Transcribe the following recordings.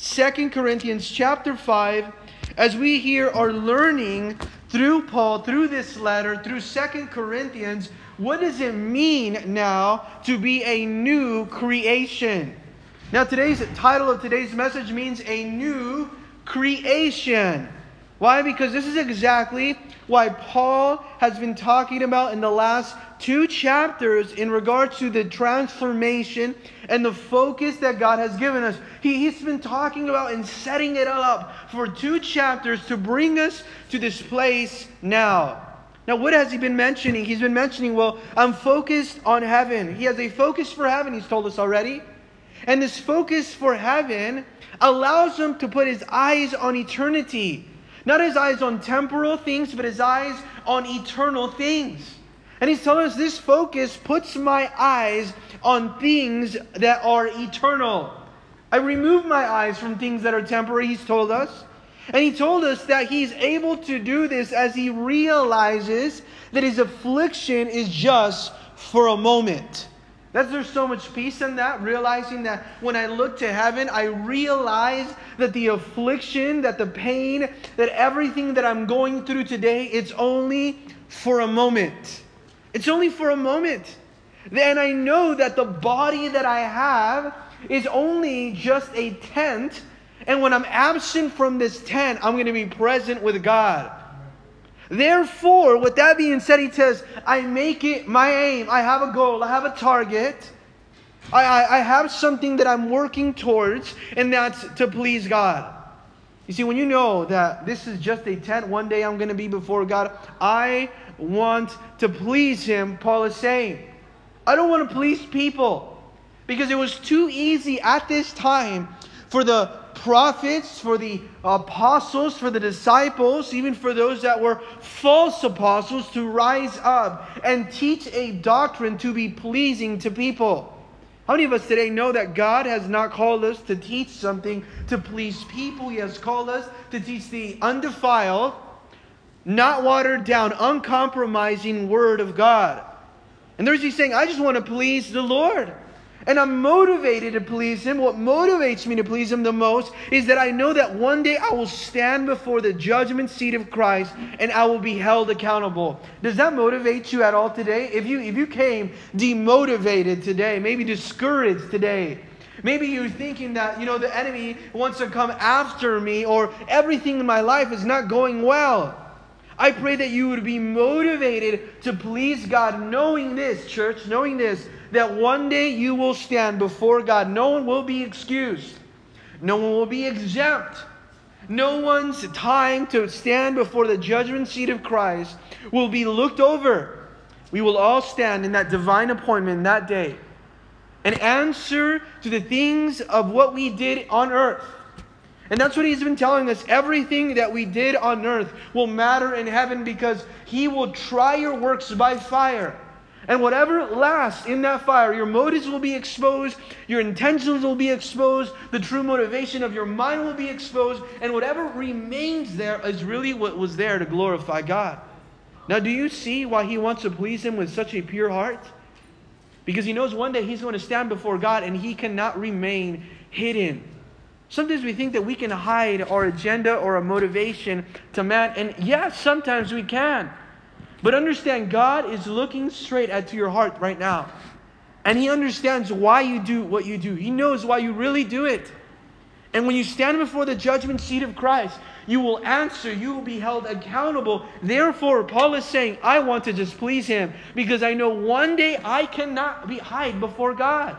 Second Corinthians chapter 5 as we here are learning through Paul, through this letter, through Second Corinthians, what does it mean now to be a new creation? Now, today's title of today's message means a new creation. Why? Because this is exactly why Paul has been talking about in the last two chapters in regards to the transformation and the focus that God has given us. He, he's been talking about and setting it up for two chapters to bring us to this place now. Now, what has he been mentioning? He's been mentioning, well, I'm focused on heaven. He has a focus for heaven, he's told us already. And this focus for heaven allows him to put his eyes on eternity. Not his eyes on temporal things, but his eyes on eternal things. And he's telling us this focus puts my eyes on things that are eternal. I remove my eyes from things that are temporary, he's told us. And he told us that he's able to do this as he realizes that his affliction is just for a moment. That there's so much peace in that, realizing that when I look to heaven, I realize that the affliction, that the pain, that everything that I'm going through today, it's only for a moment. It's only for a moment. And I know that the body that I have is only just a tent. And when I'm absent from this tent, I'm going to be present with God. Therefore, with that being said, he says, I make it my aim. I have a goal, I have a target. I, I, I have something that I'm working towards, and that's to please God. You see, when you know that this is just a tent, one day I'm going to be before God, I want to please Him, Paul is saying. I don't want to please people because it was too easy at this time for the prophets, for the apostles, for the disciples, even for those that were false apostles to rise up and teach a doctrine to be pleasing to people. How many of us today know that God has not called us to teach something to please people? He has called us to teach the undefiled, not watered down, uncompromising Word of God. And there's he saying, I just want to please the Lord. And I'm motivated to please Him. What motivates me to please Him the most is that I know that one day I will stand before the judgment seat of Christ and I will be held accountable. Does that motivate you at all today? If you, if you came demotivated today, maybe discouraged today, maybe you're thinking that, you know, the enemy wants to come after me or everything in my life is not going well. I pray that you would be motivated to please God, knowing this, church, knowing this that one day you will stand before God. No one will be excused, no one will be exempt. No one's time to stand before the judgment seat of Christ will be looked over. We will all stand in that divine appointment that day and answer to the things of what we did on earth. And that's what he's been telling us. Everything that we did on earth will matter in heaven because he will try your works by fire. And whatever lasts in that fire, your motives will be exposed, your intentions will be exposed, the true motivation of your mind will be exposed, and whatever remains there is really what was there to glorify God. Now, do you see why he wants to please him with such a pure heart? Because he knows one day he's going to stand before God and he cannot remain hidden. Sometimes we think that we can hide our agenda or a motivation to man, and yes, sometimes we can. But understand, God is looking straight at your heart right now. And He understands why you do what you do. He knows why you really do it. And when you stand before the judgment seat of Christ, you will answer, you will be held accountable. Therefore, Paul is saying, I want to displease him because I know one day I cannot be hide before God.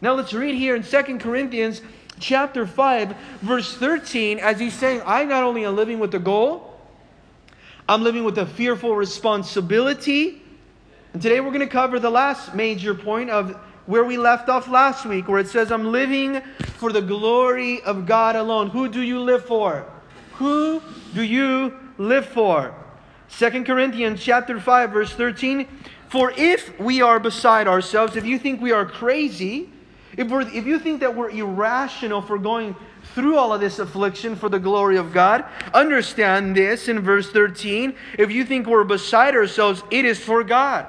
Now let's read here in Second Corinthians chapter 5, verse 13, as he's saying, I not only am living with the goal, I'm living with a fearful responsibility. And today we're going to cover the last major point of where we left off last week, where it says, I'm living for the glory of God alone. Who do you live for? Who do you live for? 2 Corinthians chapter 5, verse 13. For if we are beside ourselves, if you think we are crazy, if, if you think that we're irrational for going through all of this affliction for the glory of God. Understand this in verse 13. If you think we're beside ourselves, it is for God.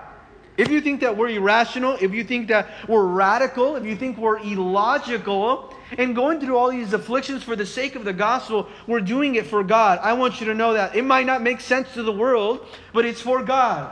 If you think that we're irrational, if you think that we're radical, if you think we're illogical, and going through all these afflictions for the sake of the gospel, we're doing it for God. I want you to know that. It might not make sense to the world, but it's for God.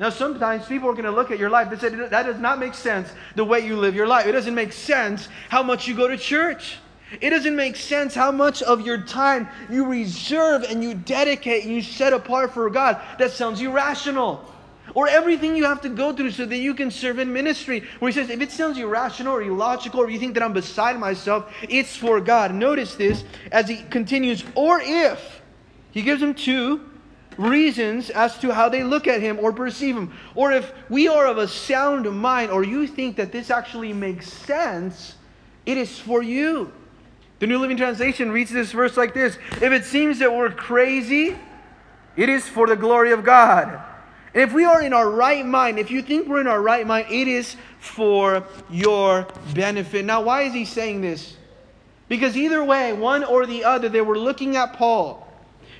Now, sometimes people are going to look at your life and say, that does not make sense the way you live your life. It doesn't make sense how much you go to church. It doesn't make sense how much of your time you reserve and you dedicate and you set apart for God. That sounds irrational or everything you have to go through so that you can serve in ministry. Where he says, if it sounds irrational or illogical, or you think that I'm beside myself, it's for God. Notice this as he continues, or if he gives them two reasons as to how they look at him or perceive him. Or if we are of a sound mind, or you think that this actually makes sense, it is for you. The New Living Translation reads this verse like this If it seems that we're crazy, it is for the glory of God. And if we are in our right mind, if you think we're in our right mind, it is for your benefit. Now, why is he saying this? Because either way, one or the other, they were looking at Paul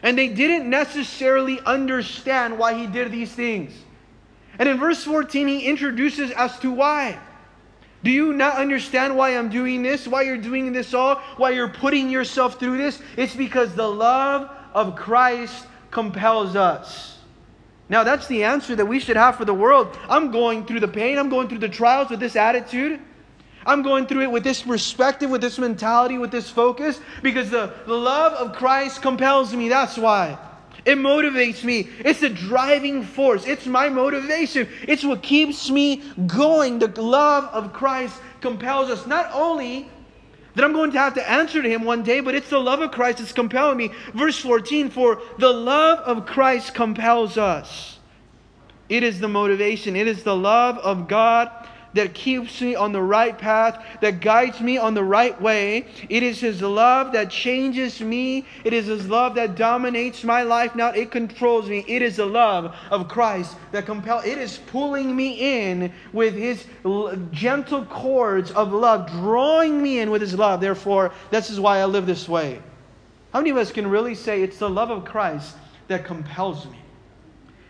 and they didn't necessarily understand why he did these things. And in verse 14, he introduces as to why. Do you not understand why I'm doing this? Why you're doing this all? Why you're putting yourself through this? It's because the love of Christ compels us. Now, that's the answer that we should have for the world. I'm going through the pain, I'm going through the trials with this attitude. I'm going through it with this perspective, with this mentality, with this focus, because the, the love of Christ compels me. That's why. It motivates me. It's the driving force. It's my motivation. It's what keeps me going. The love of Christ compels us not only that I'm going to have to answer to him one day, but it's the love of Christ that's compelling me. Verse 14 For the love of Christ compels us. It is the motivation, it is the love of God that keeps me on the right path, that guides me on the right way. It is His love that changes me. It is His love that dominates my life now. It controls me. It is the love of Christ that compels. It is pulling me in with His gentle cords of love, drawing me in with His love. Therefore, this is why I live this way. How many of us can really say it's the love of Christ that compels me?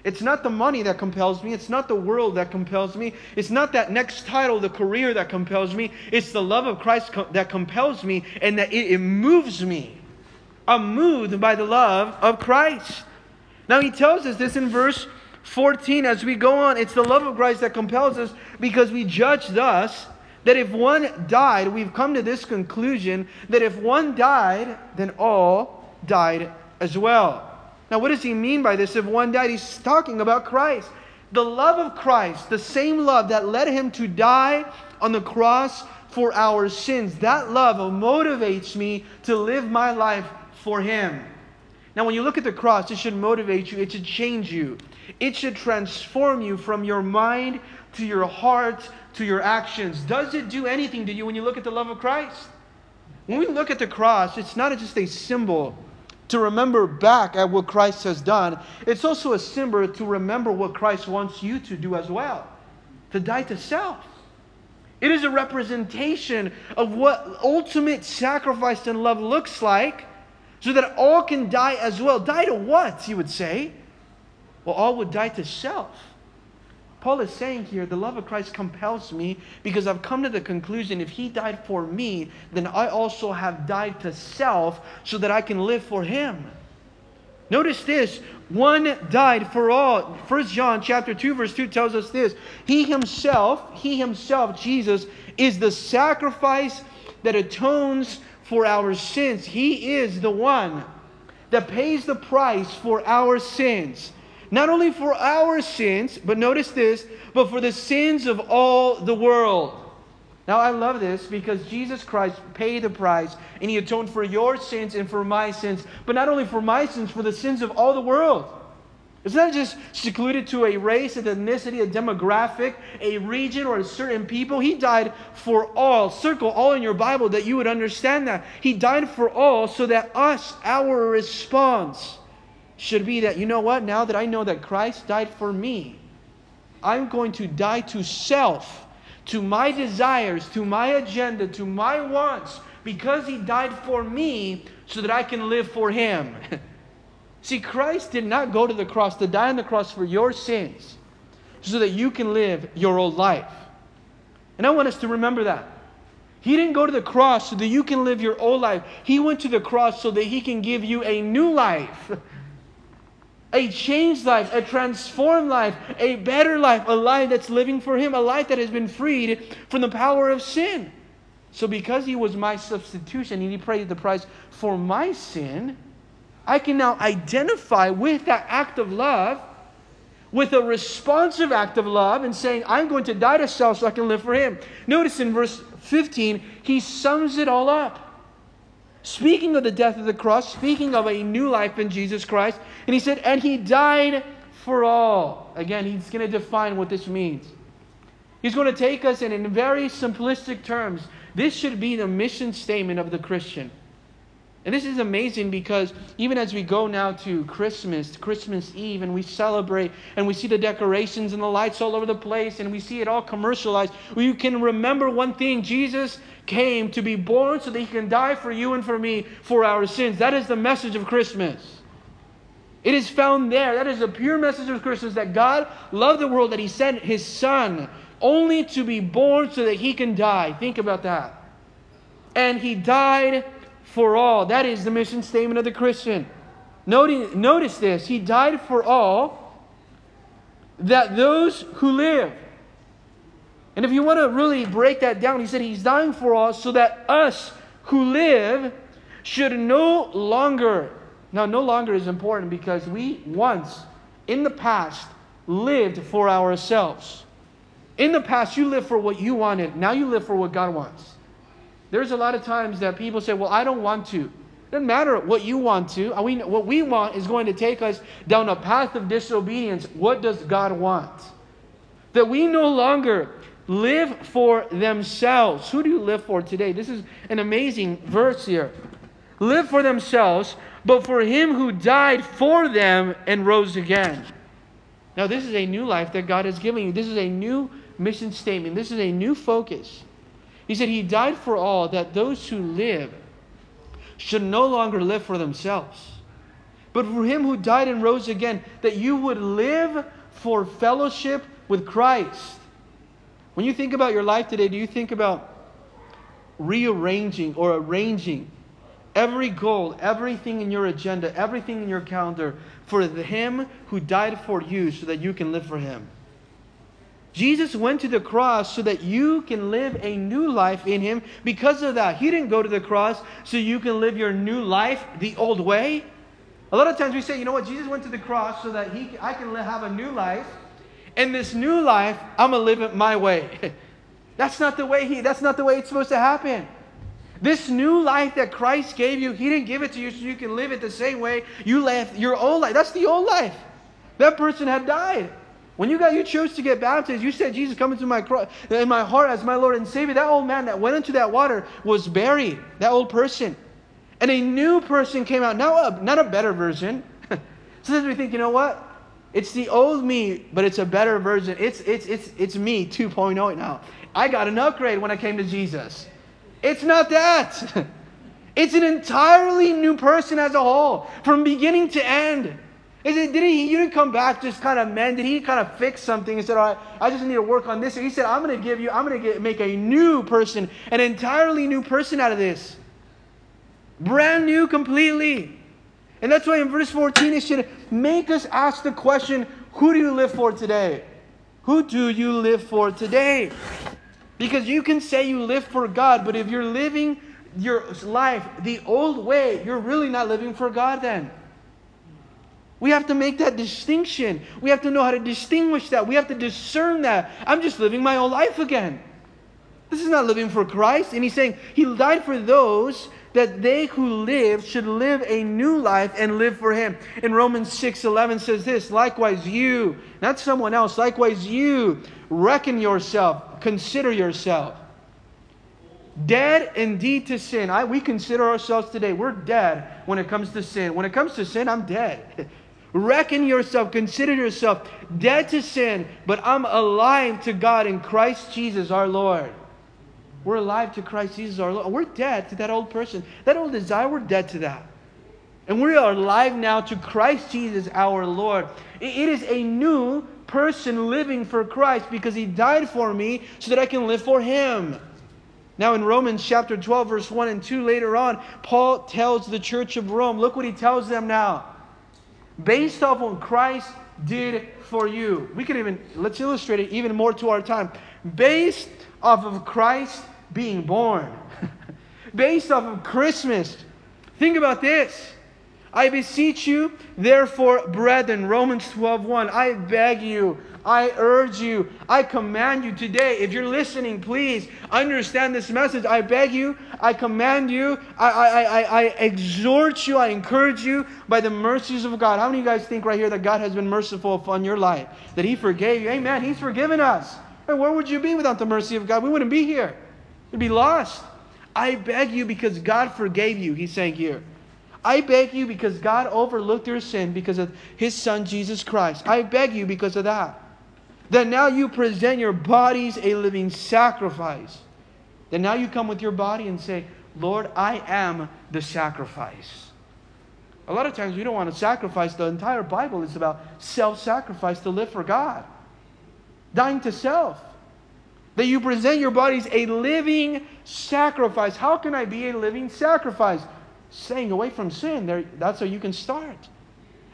It's not the money that compels me. It's not the world that compels me. It's not that next title, the career that compels me. It's the love of Christ that compels me and that it, it moves me. I'm moved by the love of Christ. Now, he tells us this in verse 14 as we go on. It's the love of Christ that compels us because we judge thus that if one died, we've come to this conclusion that if one died, then all died as well. Now, what does he mean by this? If one died, he's talking about Christ. The love of Christ, the same love that led him to die on the cross for our sins, that love motivates me to live my life for him. Now, when you look at the cross, it should motivate you, it should change you, it should transform you from your mind to your heart to your actions. Does it do anything to you when you look at the love of Christ? When we look at the cross, it's not just a symbol to remember back at what Christ has done, it's also a symbol to remember what Christ wants you to do as well to die to self. It is a representation of what ultimate sacrifice and love looks like so that all can die as well. Die to what, you would say? Well, all would die to self. Paul is saying here, the love of Christ compels me because I've come to the conclusion if he died for me, then I also have died to self so that I can live for him. Notice this, one died for all. First John chapter 2 verse 2 tells us this. He himself, he himself Jesus is the sacrifice that atones for our sins. He is the one that pays the price for our sins. Not only for our sins, but notice this, but for the sins of all the world. Now, I love this because Jesus Christ paid the price and He atoned for your sins and for my sins, but not only for my sins, for the sins of all the world. It's not just secluded to a race, an ethnicity, a demographic, a region, or a certain people. He died for all. Circle all in your Bible that you would understand that. He died for all so that us, our response, should be that, you know what, now that I know that Christ died for me, I'm going to die to self, to my desires, to my agenda, to my wants, because He died for me so that I can live for Him. See, Christ did not go to the cross to die on the cross for your sins so that you can live your old life. And I want us to remember that. He didn't go to the cross so that you can live your old life. He went to the cross so that He can give you a new life, a changed life, a transformed life, a better life, a life that's living for Him, a life that has been freed from the power of sin. So, because He was my substitution and He paid the price for my sin, I can now identify with that act of love with a responsive act of love and saying, I'm going to die to self so I can live for Him. Notice in verse 15, he sums it all up. Speaking of the death of the cross, speaking of a new life in Jesus Christ, and he said, and he died for all. Again, he's going to define what this means. He's going to take us in, in very simplistic terms. This should be the mission statement of the Christian. And this is amazing because even as we go now to Christmas, to Christmas Eve, and we celebrate and we see the decorations and the lights all over the place and we see it all commercialized, we can remember one thing Jesus came to be born so that he can die for you and for me for our sins. That is the message of Christmas. It is found there. That is the pure message of Christmas that God loved the world, that he sent his son only to be born so that he can die. Think about that. And he died for all. That is the mission statement of the Christian. Notice, notice this He died for all, that those who live. And if you want to really break that down, he said he's dying for us so that us who live should no longer, now, no longer is important because we once, in the past, lived for ourselves. In the past, you lived for what you wanted. Now you live for what God wants. There's a lot of times that people say, Well, I don't want to. It doesn't matter what you want to. We, what we want is going to take us down a path of disobedience. What does God want? That we no longer live for themselves. Who do you live for today? This is an amazing verse here. Live for themselves, but for him who died for them and rose again. Now, this is a new life that God is giving you. This is a new mission statement. This is a new focus. He said, He died for all, that those who live should no longer live for themselves, but for Him who died and rose again, that you would live for fellowship with Christ. When you think about your life today, do you think about rearranging or arranging every goal, everything in your agenda, everything in your calendar for Him who died for you so that you can live for Him? Jesus went to the cross so that you can live a new life in Him because of that. He didn't go to the cross so you can live your new life the old way. A lot of times we say, you know what, Jesus went to the cross so that he, I can have a new life. And this new life, I'm going to live it my way. that's not the way he, that's not the way it's supposed to happen. This new life that Christ gave you, He didn't give it to you so you can live it the same way you left your old life. That's the old life. That person had died. When you got you chose to get baptized, you said, Jesus, come into my cross, in my heart as my Lord and Savior. That old man that went into that water was buried. That old person. And a new person came out. Now, a, not a better version. Sometimes we think, you know what? It's the old me, but it's a better version. It's, it's, it's, it's me 2.0 now. I got an upgrade when I came to Jesus. It's not that. it's an entirely new person as a whole, from beginning to end. Is it, did he, you didn't come back just kind of mend? Did he kind of fix something and said, all right, I just need to work on this? He said, I'm going to give you, I'm going to make a new person, an entirely new person out of this. Brand new completely. And that's why in verse 14 it should make us ask the question, who do you live for today? Who do you live for today? Because you can say you live for God, but if you're living your life the old way, you're really not living for God then. We have to make that distinction. We have to know how to distinguish that. We have to discern that. I'm just living my old life again. This is not living for Christ. And he's saying he died for those that they who live should live a new life and live for him. In Romans 6:11 says this, likewise you, not someone else, likewise you reckon yourself, consider yourself dead indeed to sin. I, we consider ourselves today, we're dead when it comes to sin. When it comes to sin, I'm dead. Reckon yourself, consider yourself dead to sin, but I'm alive to God in Christ Jesus our Lord. We're alive to Christ Jesus our Lord. We're dead to that old person. That old desire, we're dead to that. And we are alive now to Christ Jesus our Lord. It is a new person living for Christ because he died for me so that I can live for him. Now, in Romans chapter 12, verse 1 and 2, later on, Paul tells the church of Rome, look what he tells them now. Based off what Christ did for you. We could even, let's illustrate it even more to our time. Based off of Christ being born, based off of Christmas. Think about this. I beseech you, therefore, brethren, Romans 12 1, I beg you, I urge you, I command you today, if you're listening, please understand this message. I beg you, I command you, I, I, I, I exhort you, I encourage you by the mercies of God. How many of you guys think right here that God has been merciful upon your life? That He forgave you? Amen. He's forgiven us. And where would you be without the mercy of God? We wouldn't be here. We'd be lost. I beg you because God forgave you, he's saying here. I beg you because God overlooked your sin because of his son Jesus Christ. I beg you because of that. That now you present your bodies a living sacrifice. That now you come with your body and say, Lord, I am the sacrifice. A lot of times we don't want to sacrifice. The entire Bible is about self sacrifice to live for God, dying to self. That you present your bodies a living sacrifice. How can I be a living sacrifice? Staying away from sin. There, that's how you can start.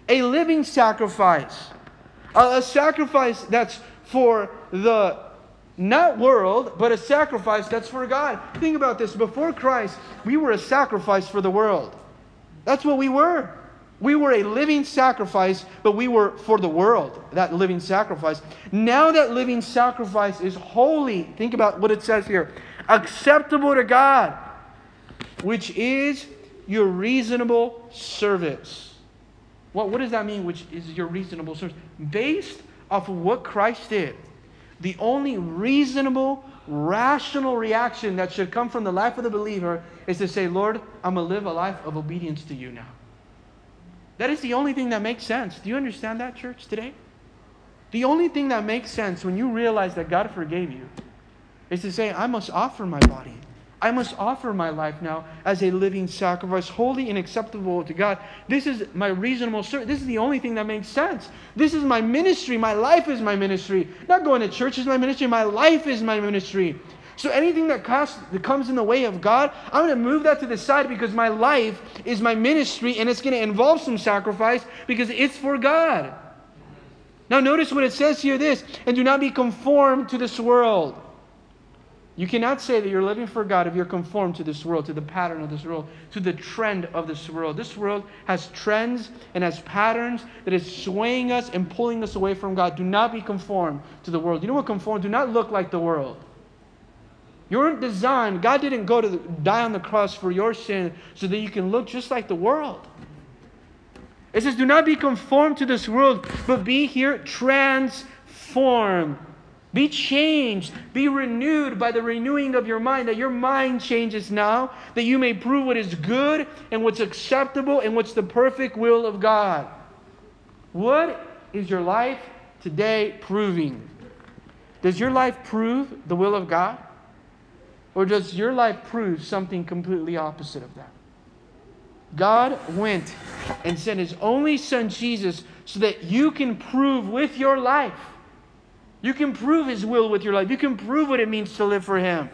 A living sacrifice. A, a sacrifice that's for the not world, but a sacrifice that's for God. Think about this. Before Christ, we were a sacrifice for the world. That's what we were. We were a living sacrifice, but we were for the world, that living sacrifice. Now that living sacrifice is holy, think about what it says here acceptable to God, which is your reasonable service. What, what does that mean, which is your reasonable service? Based off of what Christ did, the only reasonable, rational reaction that should come from the life of the believer is to say, Lord, I'm going to live a life of obedience to you now. That is the only thing that makes sense. Do you understand that, church, today? The only thing that makes sense when you realize that God forgave you is to say, I must offer my body. I must offer my life now as a living sacrifice, holy and acceptable to God. This is my reasonable service. This is the only thing that makes sense. This is my ministry. My life is my ministry. Not going to church is my ministry. My life is my ministry. So anything that, costs, that comes in the way of God, I'm going to move that to the side because my life is my ministry and it's going to involve some sacrifice because it's for God. Now, notice what it says here this, and do not be conformed to this world. You cannot say that you're living for God if you're conformed to this world, to the pattern of this world, to the trend of this world. This world has trends and has patterns that is swaying us and pulling us away from God. Do not be conformed to the world. You know what conform? Do not look like the world. You weren't designed, God didn't go to the, die on the cross for your sin so that you can look just like the world. It says, Do not be conformed to this world, but be here transformed. Be changed. Be renewed by the renewing of your mind, that your mind changes now, that you may prove what is good and what's acceptable and what's the perfect will of God. What is your life today proving? Does your life prove the will of God? Or does your life prove something completely opposite of that? God went and sent his only son Jesus so that you can prove with your life. You can prove his will with your life. You can prove what it means to live for him.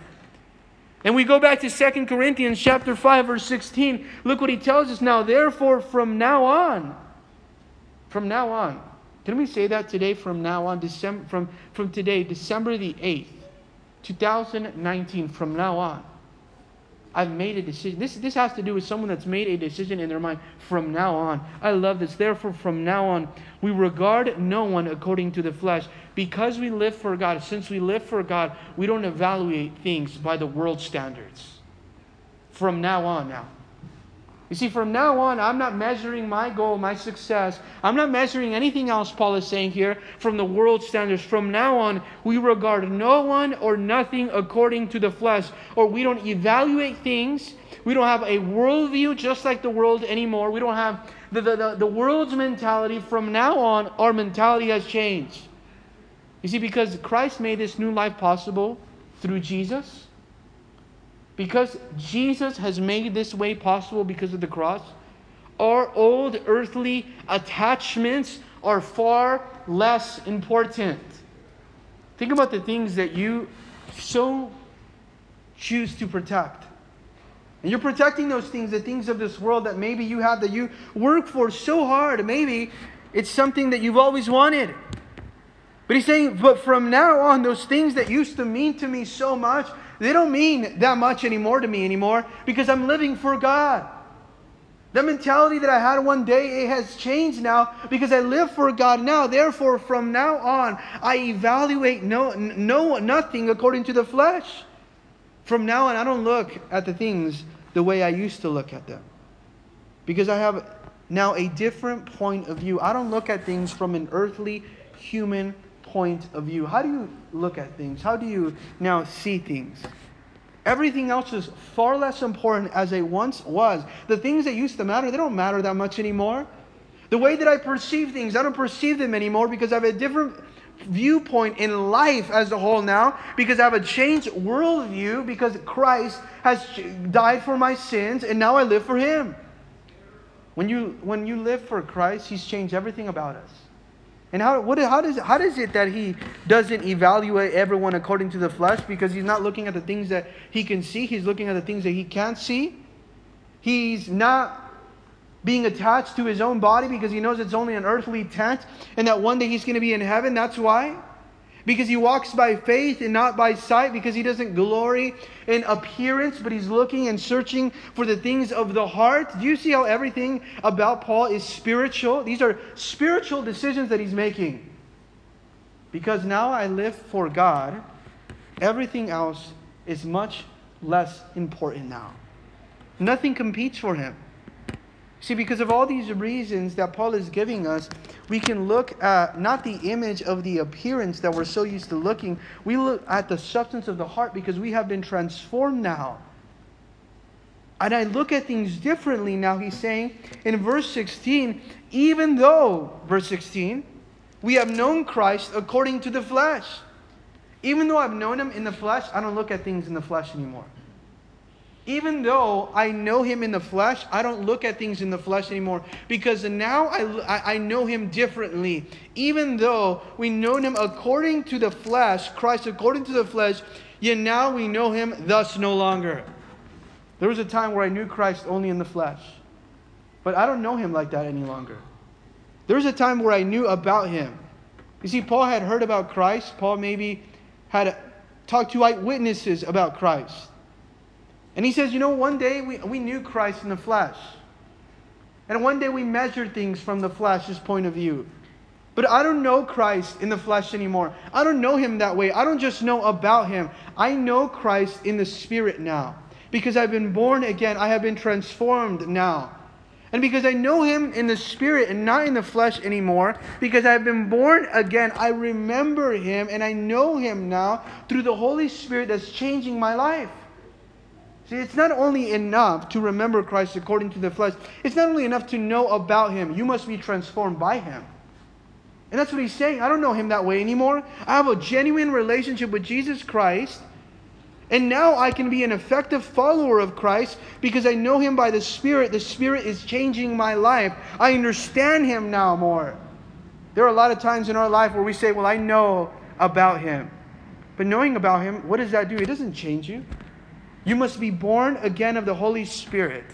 And we go back to 2 Corinthians chapter 5 verse 16. Look what he tells us now. Therefore from now on from now on. Can we say that today from now on December from from today December the 8th 2019, from now on, I've made a decision. This, this has to do with someone that's made a decision in their mind from now on. I love this. Therefore, from now on, we regard no one according to the flesh. Because we live for God, since we live for God, we don't evaluate things by the world standards. From now on, now. You see, from now on, I'm not measuring my goal, my success. I'm not measuring anything else, Paul is saying here, from the world standards. From now on, we regard no one or nothing according to the flesh, or we don't evaluate things. We don't have a worldview just like the world anymore. We don't have the, the, the, the world's mentality. From now on, our mentality has changed. You see, because Christ made this new life possible through Jesus because Jesus has made this way possible because of the cross, our old earthly attachments are far less important. Think about the things that you so choose to protect. And you're protecting those things, the things of this world that maybe you have that you work for so hard. Maybe it's something that you've always wanted. But he's saying, but from now on, those things that used to mean to me so much, they don't mean that much anymore to me anymore because I'm living for God. The mentality that I had one day, it has changed now because I live for God now. Therefore, from now on, I evaluate no, no, nothing according to the flesh. From now on, I don't look at the things the way I used to look at them. Because I have now a different point of view. I don't look at things from an earthly, human point of view. How do you look at things? How do you now see things? Everything else is far less important as it once was. The things that used to matter, they don't matter that much anymore. The way that I perceive things, I don't perceive them anymore because I have a different viewpoint in life as a whole now because I have a changed worldview because Christ has died for my sins and now I live for Him. When you, when you live for Christ, He's changed everything about us. And how, what, how, does, how does it that he doesn't evaluate everyone according to the flesh? Because he's not looking at the things that he can see, he's looking at the things that he can't see. He's not being attached to his own body because he knows it's only an earthly tent and that one day he's going to be in heaven. That's why because he walks by faith and not by sight, because he doesn't glory in appearance, but he's looking and searching for the things of the heart. Do you see how everything about Paul is spiritual? These are spiritual decisions that he's making. Because now I live for God, everything else is much less important now. Nothing competes for him. See, because of all these reasons that Paul is giving us, we can look at not the image of the appearance that we're so used to looking, we look at the substance of the heart because we have been transformed now. And I look at things differently now, he's saying in verse 16, even though, verse 16, we have known Christ according to the flesh. Even though I've known him in the flesh, I don't look at things in the flesh anymore even though I know him in the flesh, I don't look at things in the flesh anymore because now I, I know him differently. Even though we know him according to the flesh, Christ according to the flesh, yet now we know him thus no longer. There was a time where I knew Christ only in the flesh, but I don't know him like that any longer. There was a time where I knew about him. You see, Paul had heard about Christ. Paul maybe had talked to eyewitnesses about Christ. And he says, you know, one day we, we knew Christ in the flesh. And one day we measured things from the flesh's point of view. But I don't know Christ in the flesh anymore. I don't know him that way. I don't just know about him. I know Christ in the spirit now. Because I've been born again, I have been transformed now. And because I know him in the spirit and not in the flesh anymore, because I've been born again, I remember him and I know him now through the Holy Spirit that's changing my life. See, it's not only enough to remember Christ according to the flesh, it's not only enough to know about him, you must be transformed by him. And that's what he's saying. I don't know him that way anymore. I have a genuine relationship with Jesus Christ. And now I can be an effective follower of Christ because I know him by the Spirit. The Spirit is changing my life. I understand him now more. There are a lot of times in our life where we say, Well, I know about him. But knowing about him, what does that do? It doesn't change you. You must be born again of the Holy Spirit.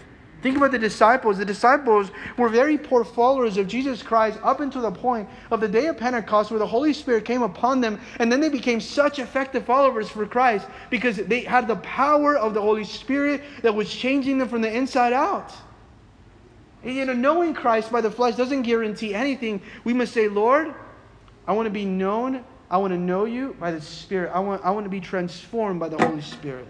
Think about the disciples. The disciples were very poor followers of Jesus Christ up until the point of the day of Pentecost where the Holy Spirit came upon them, and then they became such effective followers for Christ because they had the power of the Holy Spirit that was changing them from the inside out. And, you know, knowing Christ by the flesh doesn't guarantee anything. We must say, Lord, I want to be known. I want to know you by the Spirit. I want, I want to be transformed by the Holy Spirit.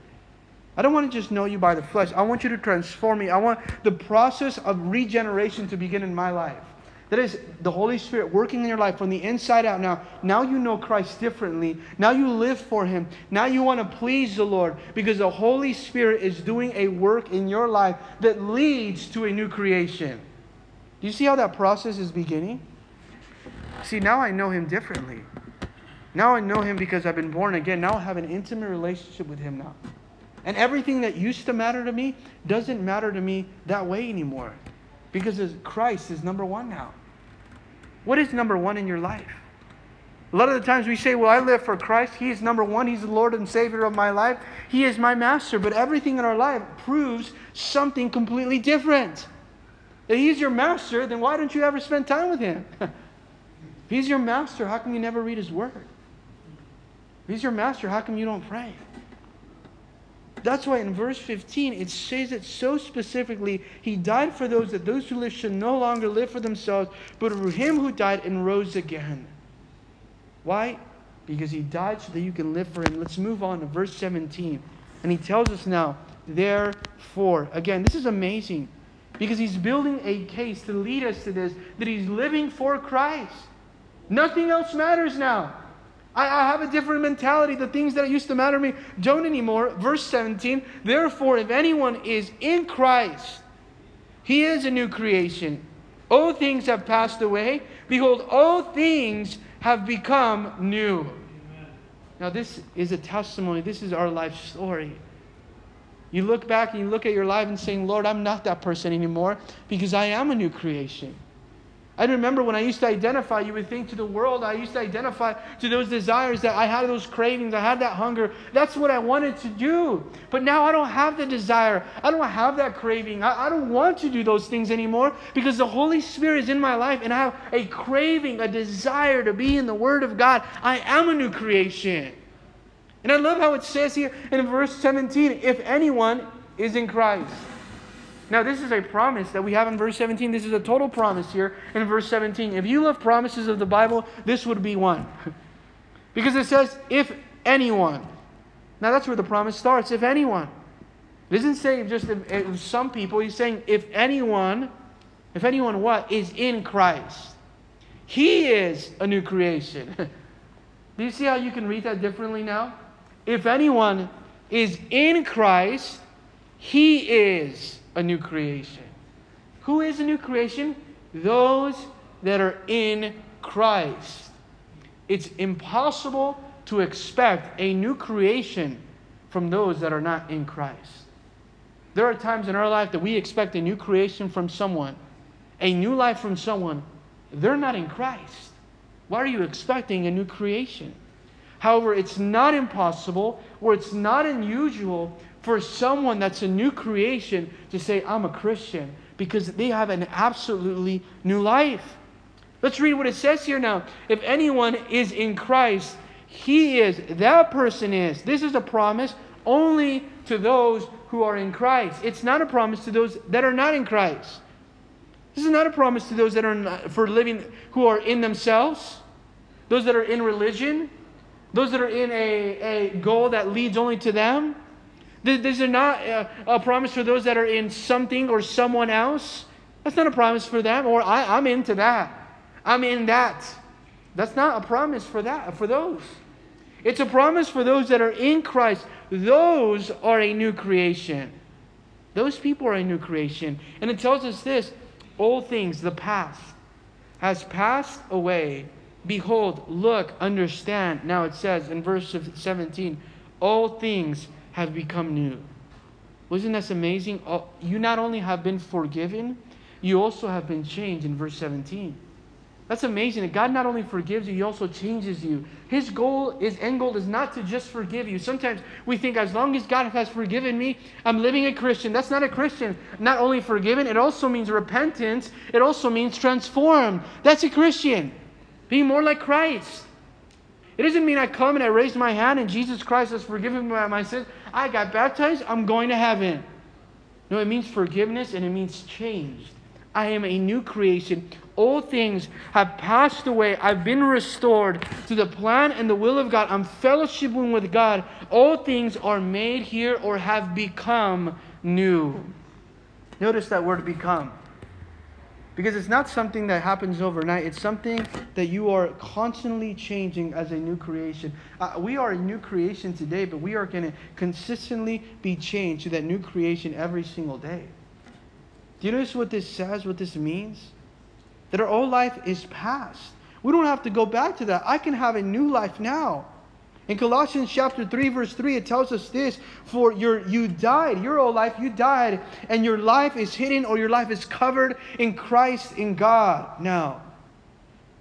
I don't want to just know you by the flesh. I want you to transform me. I want the process of regeneration to begin in my life. That is the Holy Spirit working in your life from the inside out now. Now you know Christ differently. Now you live for Him. Now you want to please the Lord because the Holy Spirit is doing a work in your life that leads to a new creation. Do you see how that process is beginning? See, now I know Him differently. Now I know Him because I've been born again. Now I have an intimate relationship with Him now. And everything that used to matter to me doesn't matter to me that way anymore. Because Christ is number one now. What is number one in your life? A lot of the times we say, Well, I live for Christ. He is number one. He's the Lord and Savior of my life. He is my master. But everything in our life proves something completely different. If He's your master, then why don't you ever spend time with Him? if He's your master, how come you never read His Word? If He's your master, how come you don't pray? That's why in verse 15 it says it so specifically. He died for those that those who live should no longer live for themselves, but for him who died and rose again. Why? Because he died so that you can live for him. Let's move on to verse 17. And he tells us now, therefore, again, this is amazing because he's building a case to lead us to this that he's living for Christ. Nothing else matters now. I, I, have a different mentality. The things that used to matter to me don't anymore. Verse 17 Therefore, if anyone is in Christ, he is a new creation. All things have passed away. Behold, all things have become new. Now, this is a testimony. This is our life story. You look back and you look at your life and saying, Lord, I'm not that person anymore because I am a new creation. I remember when I used to identify, you would think to the world, I used to identify to those desires that I had those cravings, I had that hunger. That's what I wanted to do. But now I don't have the desire. I don't have that craving. I, I don't want to do those things anymore because the Holy Spirit is in my life and I have a craving, a desire to be in the Word of God. I am a new creation. And I love how it says here in verse 17 if anyone is in Christ. Now, this is a promise that we have in verse 17. This is a total promise here in verse 17. If you love promises of the Bible, this would be one. because it says, if anyone. Now, that's where the promise starts. If anyone. It doesn't say just if, if some people. He's saying, if anyone, if anyone what? Is in Christ. He is a new creation. Do you see how you can read that differently now? If anyone is in Christ, he is a new creation. Who is a new creation? Those that are in Christ. It's impossible to expect a new creation from those that are not in Christ. There are times in our life that we expect a new creation from someone, a new life from someone. They're not in Christ. Why are you expecting a new creation? However, it's not impossible or it's not unusual for someone that's a new creation to say, I'm a Christian, because they have an absolutely new life. Let's read what it says here now. If anyone is in Christ, he is, that person is. This is a promise only to those who are in Christ. It's not a promise to those that are not in Christ. This is not a promise to those that are not, for living who are in themselves, those that are in religion, those that are in a, a goal that leads only to them. Is not a, a promise for those that are in something or someone else. That's not a promise for them. Or I, I'm into that. I'm in that. That's not a promise for that for those. It's a promise for those that are in Christ. Those are a new creation. Those people are a new creation. And it tells us this all things, the past, has passed away. Behold, look, understand. Now it says in verse 17, all things have become new. Wasn't that amazing? Oh, you not only have been forgiven, you also have been changed in verse 17. That's amazing. God not only forgives you, He also changes you. His goal, His end goal is not to just forgive you. Sometimes we think as long as God has forgiven me, I'm living a Christian. That's not a Christian. Not only forgiven, it also means repentance. It also means transformed. That's a Christian. Being more like Christ. It doesn't mean I come and I raise my hand and Jesus Christ has forgiven me my sins. I got baptized, I'm going to heaven. No, it means forgiveness and it means changed. I am a new creation. All things have passed away. I've been restored to the plan and the will of God. I'm fellowshipping with God. All things are made here or have become new. Notice that word become. Because it's not something that happens overnight. It's something that you are constantly changing as a new creation. Uh, we are a new creation today, but we are going to consistently be changed to that new creation every single day. Do you notice what this says, what this means? That our old life is past. We don't have to go back to that. I can have a new life now. In Colossians chapter 3, verse 3, it tells us this For your, you died, your old life, you died, and your life is hidden or your life is covered in Christ, in God. Now,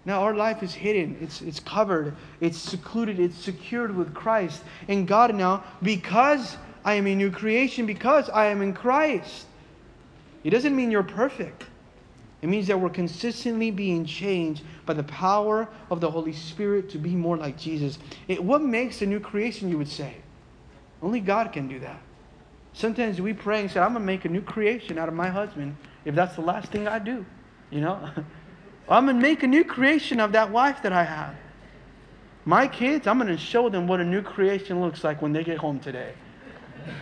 Now our life is hidden, it's, it's covered, it's secluded, it's secured with Christ. And God now, because I am a new creation, because I am in Christ, it doesn't mean you're perfect. It means that we're consistently being changed by the power of the Holy Spirit to be more like Jesus. It, what makes a new creation, you would say? Only God can do that. Sometimes we pray and say, I'm going to make a new creation out of my husband if that's the last thing I do. You know? I'm going to make a new creation of that wife that I have. My kids, I'm going to show them what a new creation looks like when they get home today.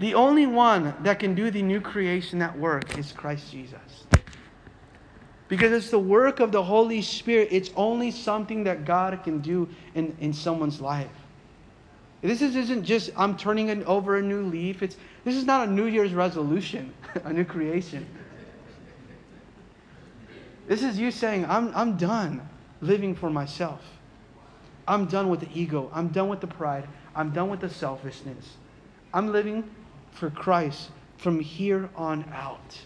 the only one that can do the new creation, that work, is Christ Jesus. Because it's the work of the Holy Spirit. It's only something that God can do in, in someone's life. This is, isn't just I'm turning an, over a new leaf. It's, this is not a New Year's resolution, a new creation. This is you saying, I'm, I'm done living for myself. I'm done with the ego. I'm done with the pride. I'm done with the selfishness. I'm living for Christ from here on out.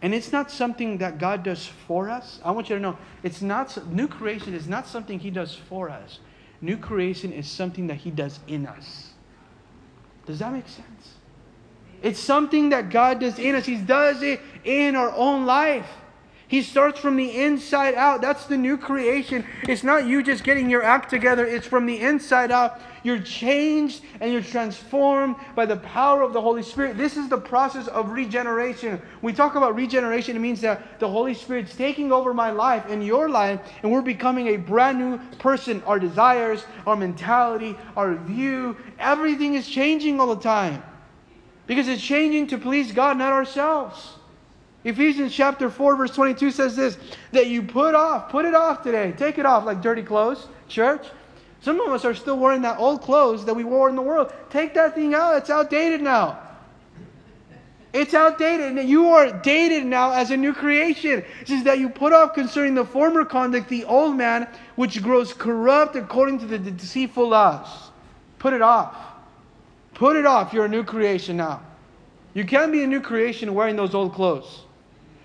And it's not something that God does for us. I want you to know it's not new creation is not something he does for us. New creation is something that he does in us. Does that make sense? It's something that God does in us. He does it in our own life. He starts from the inside out. That's the new creation. It's not you just getting your act together, it's from the inside out. You're changed and you're transformed by the power of the Holy Spirit. This is the process of regeneration. we talk about regeneration, it means that the Holy Spirit's taking over my life and your life, and we're becoming a brand new person. Our desires, our mentality, our view, everything is changing all the time. Because it's changing to please God, not ourselves. Ephesians chapter 4, verse 22 says this that you put off, put it off today. Take it off like dirty clothes, church. Some of us are still wearing that old clothes that we wore in the world. Take that thing out. It's outdated now. It's outdated. And you are dated now as a new creation. It says that you put off concerning the former conduct the old man, which grows corrupt according to the deceitful lusts. Put it off. Put it off. You're a new creation now. You can't be a new creation wearing those old clothes.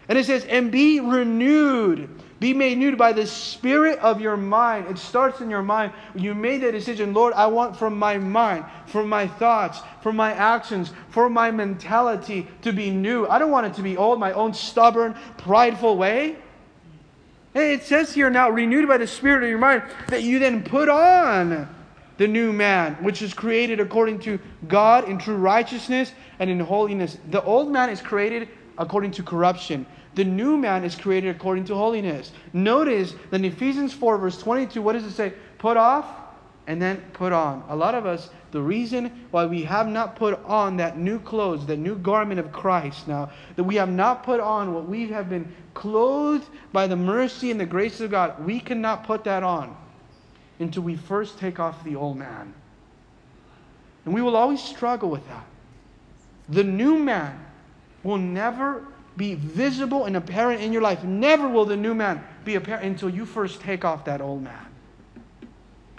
And it says, and be renewed. Be made new by the spirit of your mind. It starts in your mind. You made that decision, Lord, I want from my mind, from my thoughts, from my actions, for my mentality to be new. I don't want it to be old, my own stubborn, prideful way. And it says here now, renewed by the spirit of your mind, that you then put on the new man, which is created according to God in true righteousness and in holiness. The old man is created according to corruption. The new man is created according to holiness. Notice that in Ephesians 4, verse 22, what does it say? Put off and then put on. A lot of us, the reason why we have not put on that new clothes, that new garment of Christ now, that we have not put on what we have been clothed by the mercy and the grace of God, we cannot put that on until we first take off the old man. And we will always struggle with that. The new man will never be visible and apparent in your life. Never will the new man be apparent until you first take off that old man.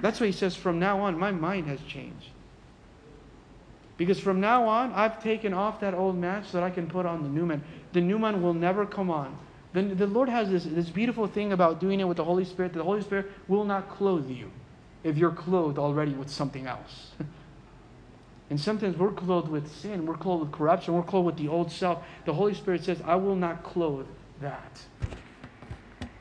That's why he says, from now on, my mind has changed. Because from now on, I've taken off that old man so that I can put on the new man. The new man will never come on. The, the Lord has this, this beautiful thing about doing it with the Holy Spirit. The Holy Spirit will not clothe you if you're clothed already with something else. And sometimes we're clothed with sin, we're clothed with corruption, we're clothed with the old self. The Holy Spirit says, I will not clothe that.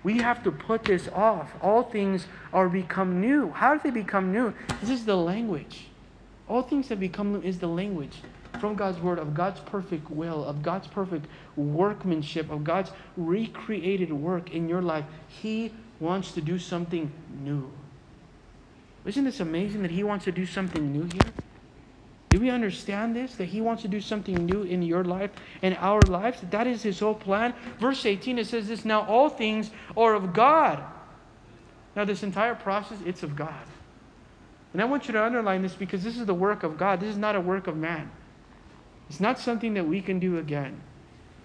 We have to put this off. All things are become new. How do they become new? This is the language. All things have become new is the language from God's word of God's perfect will, of God's perfect workmanship, of God's recreated work in your life. He wants to do something new. Isn't this amazing that He wants to do something new here? Do we understand this? That He wants to do something new in your life and our lives? That is His whole plan. Verse 18, it says this Now all things are of God. Now, this entire process, it's of God. And I want you to underline this because this is the work of God. This is not a work of man. It's not something that we can do again.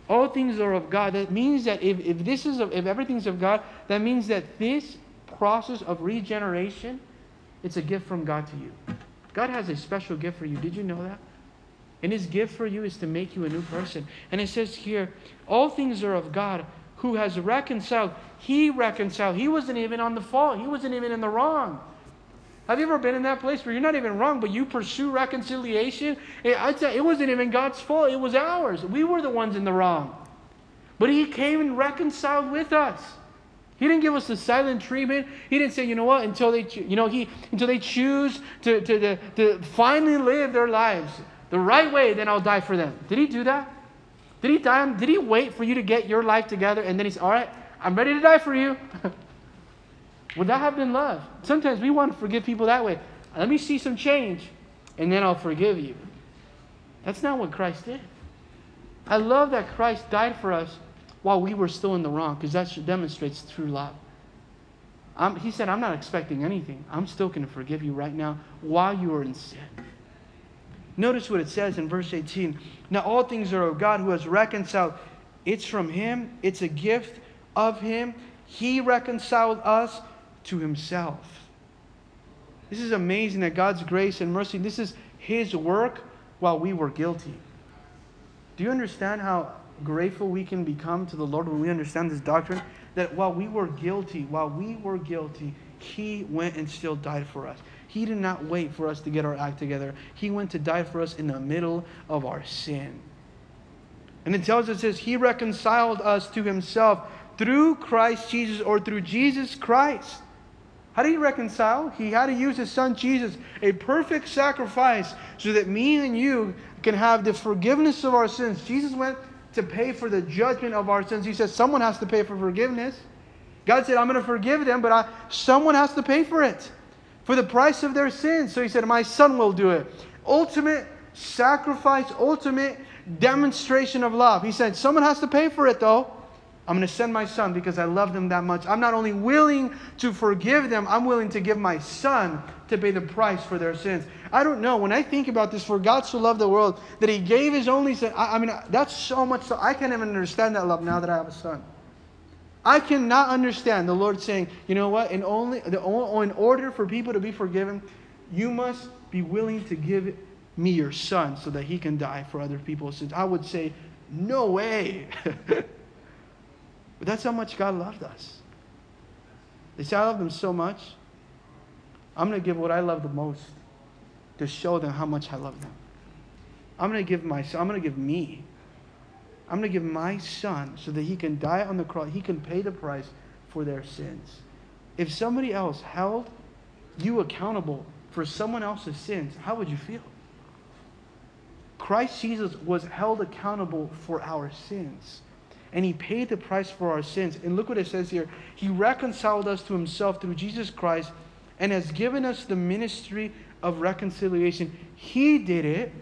All things are of God. That means that if, if this is of, if everything's of God, that means that this process of regeneration, it's a gift from God to you. God has a special gift for you. Did you know that? And his gift for you is to make you a new person. And it says here, all things are of God who has reconciled. He reconciled. He wasn't even on the fault, he wasn't even in the wrong. Have you ever been in that place where you're not even wrong, but you pursue reconciliation? Say it wasn't even God's fault, it was ours. We were the ones in the wrong. But He came and reconciled with us. He didn't give us the silent treatment. He didn't say, you know what, until they, you know, he, until they choose to, to, to, to finally live their lives the right way, then I'll die for them. Did he do that? Did he die? Did he wait for you to get your life together and then he's, all right, I'm ready to die for you? Would that have been love? Sometimes we want to forgive people that way. Let me see some change and then I'll forgive you. That's not what Christ did. I love that Christ died for us while we were still in the wrong because that demonstrates true love. I'm, he said, I'm not expecting anything. I'm still going to forgive you right now while you are in sin. Notice what it says in verse 18. Now, all things are of God who has reconciled. It's from Him, it's a gift of Him. He reconciled us to Himself. This is amazing that God's grace and mercy, this is His work while we were guilty. Do you understand how grateful we can become to the Lord when we understand this doctrine? That while we were guilty, while we were guilty, He went and still died for us. He did not wait for us to get our act together. He went to die for us in the middle of our sin. And it tells us, says, He reconciled us to Himself through Christ Jesus or through Jesus Christ. How did He reconcile? He had to use His Son Jesus, a perfect sacrifice, so that me and you can have the forgiveness of our sins. Jesus went to pay for the judgment of our sins. He says, Someone has to pay for forgiveness. God said, I'm going to forgive them, but I, someone has to pay for it for the price of their sins. So he said, My son will do it. Ultimate sacrifice, ultimate demonstration of love. He said, Someone has to pay for it, though. I'm going to send my son because I love them that much. I'm not only willing to forgive them, I'm willing to give my son to pay the price for their sins. I don't know. When I think about this, for God so loved the world that he gave his only son, I, I mean, that's so much so. I can't even understand that love now that I have a son. I cannot understand the Lord saying, you know what, in, only, the, in order for people to be forgiven, you must be willing to give me your son so that he can die for other people's sins. I would say, no way. but that's how much God loved us. They say, I love them so much. I'm going to give what I love the most to show them how much I love them. I'm going to give my I'm going to give me I'm going to give my son so that he can die on the cross. He can pay the price for their sins. If somebody else held you accountable for someone else's sins, how would you feel? Christ Jesus was held accountable for our sins. And he paid the price for our sins. And look what it says here. He reconciled us to himself through Jesus Christ and has given us the ministry of reconciliation. He did it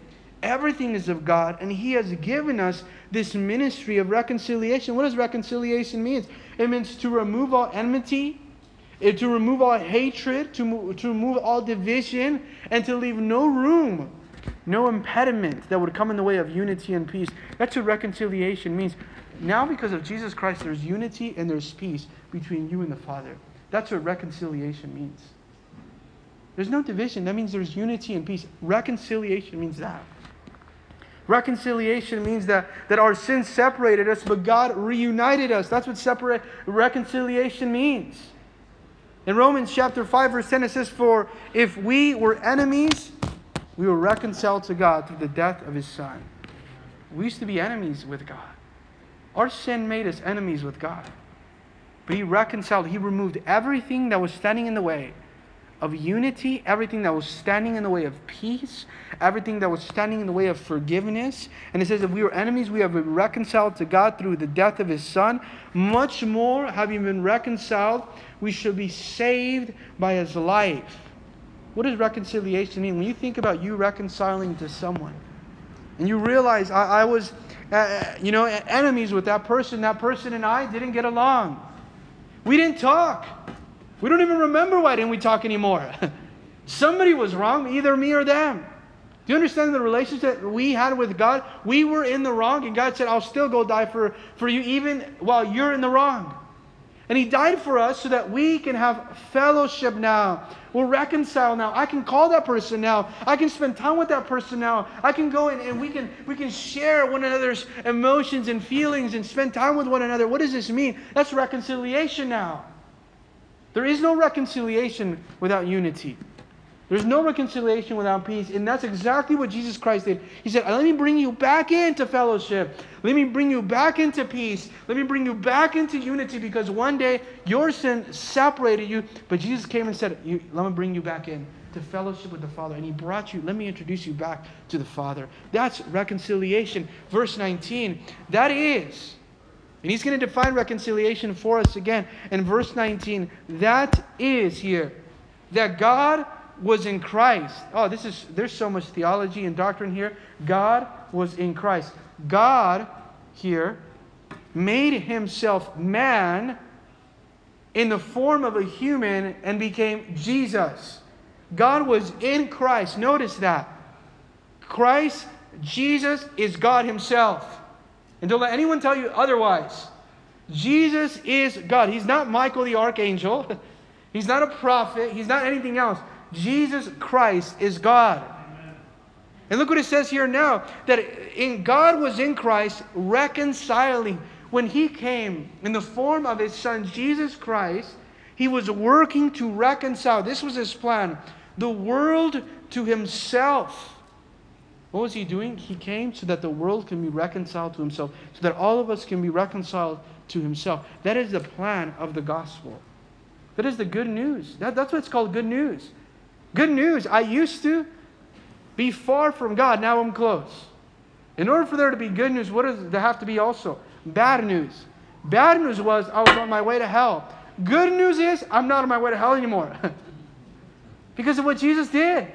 Everything is of God, and He has given us this ministry of reconciliation. What does reconciliation mean? It means to remove all enmity, eh, to remove all hatred, to, to remove all division, and to leave no room, no impediment that would come in the way of unity and peace. That's what reconciliation means. Now, because of Jesus Christ, there's unity and there's peace between you and the Father. That's what reconciliation means. There's no division. That means there's unity and peace. Reconciliation means that. Reconciliation means that, that our sins separated us, but God reunited us. That's what separate reconciliation means. In Romans chapter 5, verse 10, it says, For if we were enemies, we were reconciled to God through the death of his Son. We used to be enemies with God. Our sin made us enemies with God. But he reconciled, he removed everything that was standing in the way of unity, everything that was standing in the way of peace, everything that was standing in the way of forgiveness. And it says, if we were enemies, we have been reconciled to God through the death of his Son. Much more, having been reconciled, we shall be saved by his life. What does reconciliation mean? When you think about you reconciling to someone, and you realize I, I was, uh, uh you know, enemies with that person, that person and I didn't get along. We didn't talk. We don't even remember why didn't we talk anymore. Somebody was wrong, either me or them. Do you understand the relationship we had with God? We were in the wrong, and God said, I'll still go die for, for you even while you're in the wrong. And he died for us so that we can have fellowship now. We're reconciled now. I can call that person now. I can spend time with that person now. I can go in and we can we can share one another's emotions and feelings and spend time with one another. What does this mean? That's reconciliation now. There is no reconciliation without unity. There's no reconciliation without peace. And that's exactly what Jesus Christ did. He said, Let me bring you back into fellowship. Let me bring you back into peace. Let me bring you back into unity because one day your sin separated you, but Jesus came and said, Let me bring you back in to fellowship with the Father. And He brought you, let me introduce you back to the Father. That's reconciliation. Verse 19, that is. And he's going to define reconciliation for us again. In verse 19, that is here that God was in Christ. Oh, this is there's so much theology and doctrine here. God was in Christ. God here made himself man in the form of a human and became Jesus. God was in Christ. Notice that. Christ, Jesus, is God Himself. And don't let anyone tell you otherwise. Jesus is God. He's not Michael the archangel. He's not a prophet. He's not anything else. Jesus Christ is God. And look what it says here now that in God was in Christ reconciling. When he came in the form of his son Jesus Christ, he was working to reconcile. This was his plan the world to himself. What was he doing? He came so that the world can be reconciled to himself, so that all of us can be reconciled to himself. That is the plan of the gospel. That is the good news. That, that's what it's called good news. Good news. I used to be far from God. Now I'm close. In order for there to be good news, what does there have to be also? Bad news. Bad news was I was on my way to hell. Good news is I'm not on my way to hell anymore. because of what Jesus did.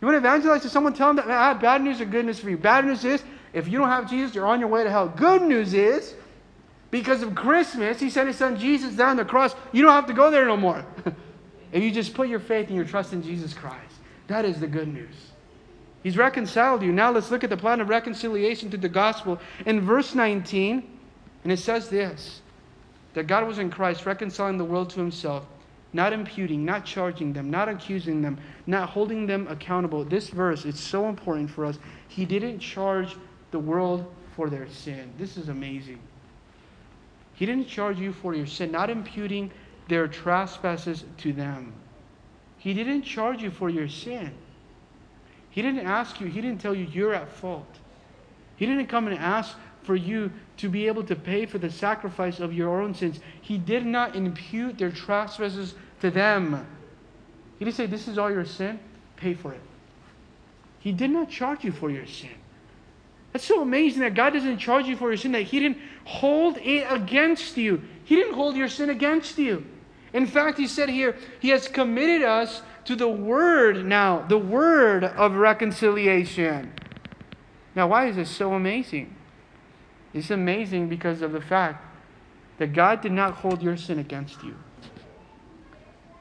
You want to evangelize to someone, tell them that I have bad news or good news for you. Bad news is if you don't have Jesus, you're on your way to hell. Good news is because of Christmas, he sent his son Jesus down the cross. You don't have to go there no more. If you just put your faith and your trust in Jesus Christ, that is the good news. He's reconciled you. Now let's look at the plan of reconciliation through the gospel. In verse 19, and it says this that God was in Christ reconciling the world to himself, not imputing, not charging them, not accusing them, not holding them accountable. This verse, it's so important for us. He didn't charge the world for their sin. This is amazing. He didn't charge you for your sin, not imputing, their trespasses to them. He didn't charge you for your sin. He didn't ask you, He didn't tell you you're at fault. He didn't come and ask for you to be able to pay for the sacrifice of your own sins. He did not impute their trespasses to them. He didn't say, This is all your sin, pay for it. He did not charge you for your sin. That's so amazing that God doesn't charge you for your sin, that He didn't hold it against you. He didn't hold your sin against you. In fact, he said here, He has committed us to the word now, the word of reconciliation. Now, why is this so amazing? It's amazing because of the fact that God did not hold your sin against you.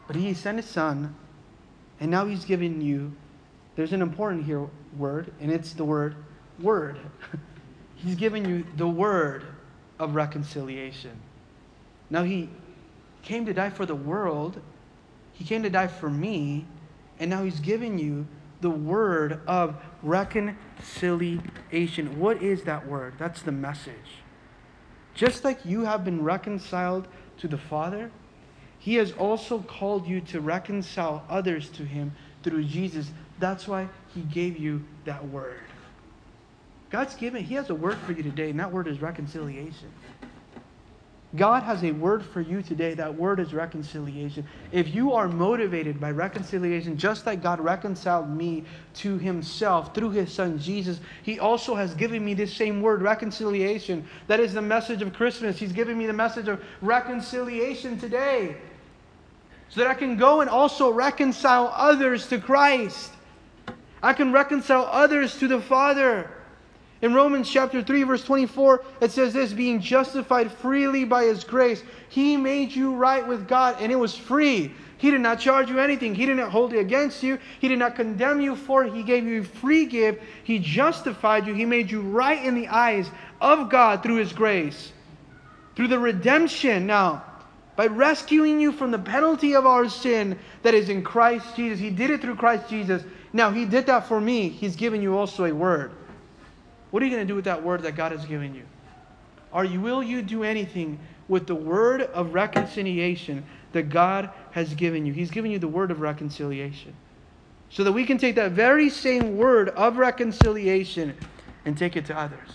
But He sent His Son, and now He's given you, there's an important here word, and it's the word word. he's given you the word of reconciliation. Now, He came to die for the world, He came to die for me, and now He's giving you the word of reconciliation. What is that word? That's the message. Just like you have been reconciled to the Father, He has also called you to reconcile others to Him through Jesus. That's why He gave you that word. God's given, He has a word for you today, and that word is reconciliation. God has a word for you today. That word is reconciliation. If you are motivated by reconciliation, just like God reconciled me to Himself through His Son Jesus, He also has given me this same word, reconciliation. That is the message of Christmas. He's giving me the message of reconciliation today. So that I can go and also reconcile others to Christ. I can reconcile others to the Father. In Romans chapter 3, verse 24, it says this being justified freely by his grace, he made you right with God, and it was free. He did not charge you anything. He did not hold it against you. He did not condemn you for it. He gave you a free gift. He justified you. He made you right in the eyes of God through his grace. Through the redemption now by rescuing you from the penalty of our sin that is in Christ Jesus. He did it through Christ Jesus. Now, He did that for me. He's given you also a word. What are you going to do with that word that God has given you? Are you will you do anything with the word of reconciliation that God has given you? He's given you the word of reconciliation. So that we can take that very same word of reconciliation and take it to others.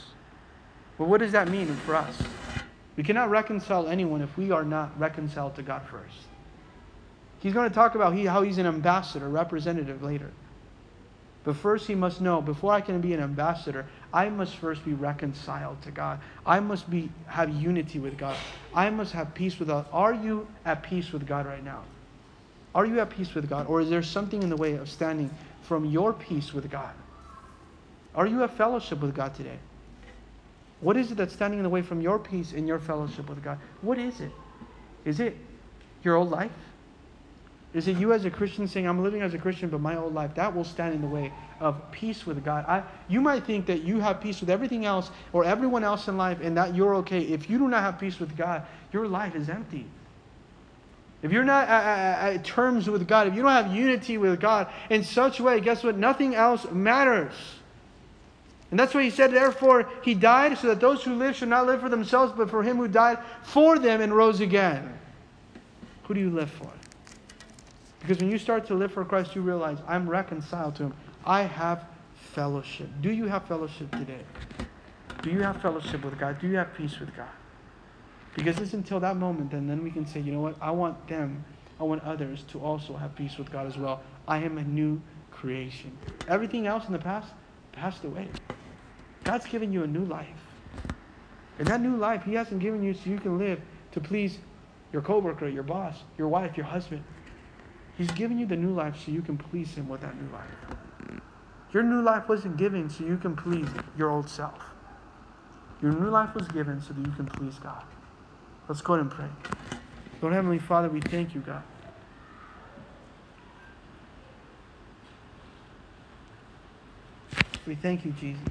But what does that mean for us? We cannot reconcile anyone if we are not reconciled to God first. He's going to talk about how he's an ambassador, representative later. But first, he must know before I can be an ambassador, I must first be reconciled to God. I must be have unity with God. I must have peace with God. Are you at peace with God right now? Are you at peace with God? Or is there something in the way of standing from your peace with God? Are you at fellowship with God today? What is it that's standing in the way from your peace and your fellowship with God? What is it? Is it your old life? Is it you as a Christian saying, I'm living as a Christian, but my old life? That will stand in the way of peace with God. I, you might think that you have peace with everything else or everyone else in life and that you're okay. If you do not have peace with God, your life is empty. If you're not at, at, terms with God, if you don't have unity with God in such a way, guess what? Nothing else matters. And that's why he said, therefore, he died so that those who live should not live for themselves, but for him who died for them and rose again. Who do you live for? Because when you start to live for Christ, you realize, I'm reconciled to him. I have fellowship. Do you have fellowship today? Do you have fellowship with God? Do you have peace with God? Because it's until that moment, and then we can say, you know what? I want them, I want others to also have peace with God as well. I am a new creation. Everything else in the past passed away. God's given you a new life. And that new life, He hasn't given you so you can live to please your coworker, your boss, your wife, your husband. He's given you the new life so you can please Him with that new life. Your new life wasn't given so you can please your old self. Your new life was given so that you can please God. Let's go ahead and pray. Lord Heavenly Father, we thank you, God. We thank you, Jesus.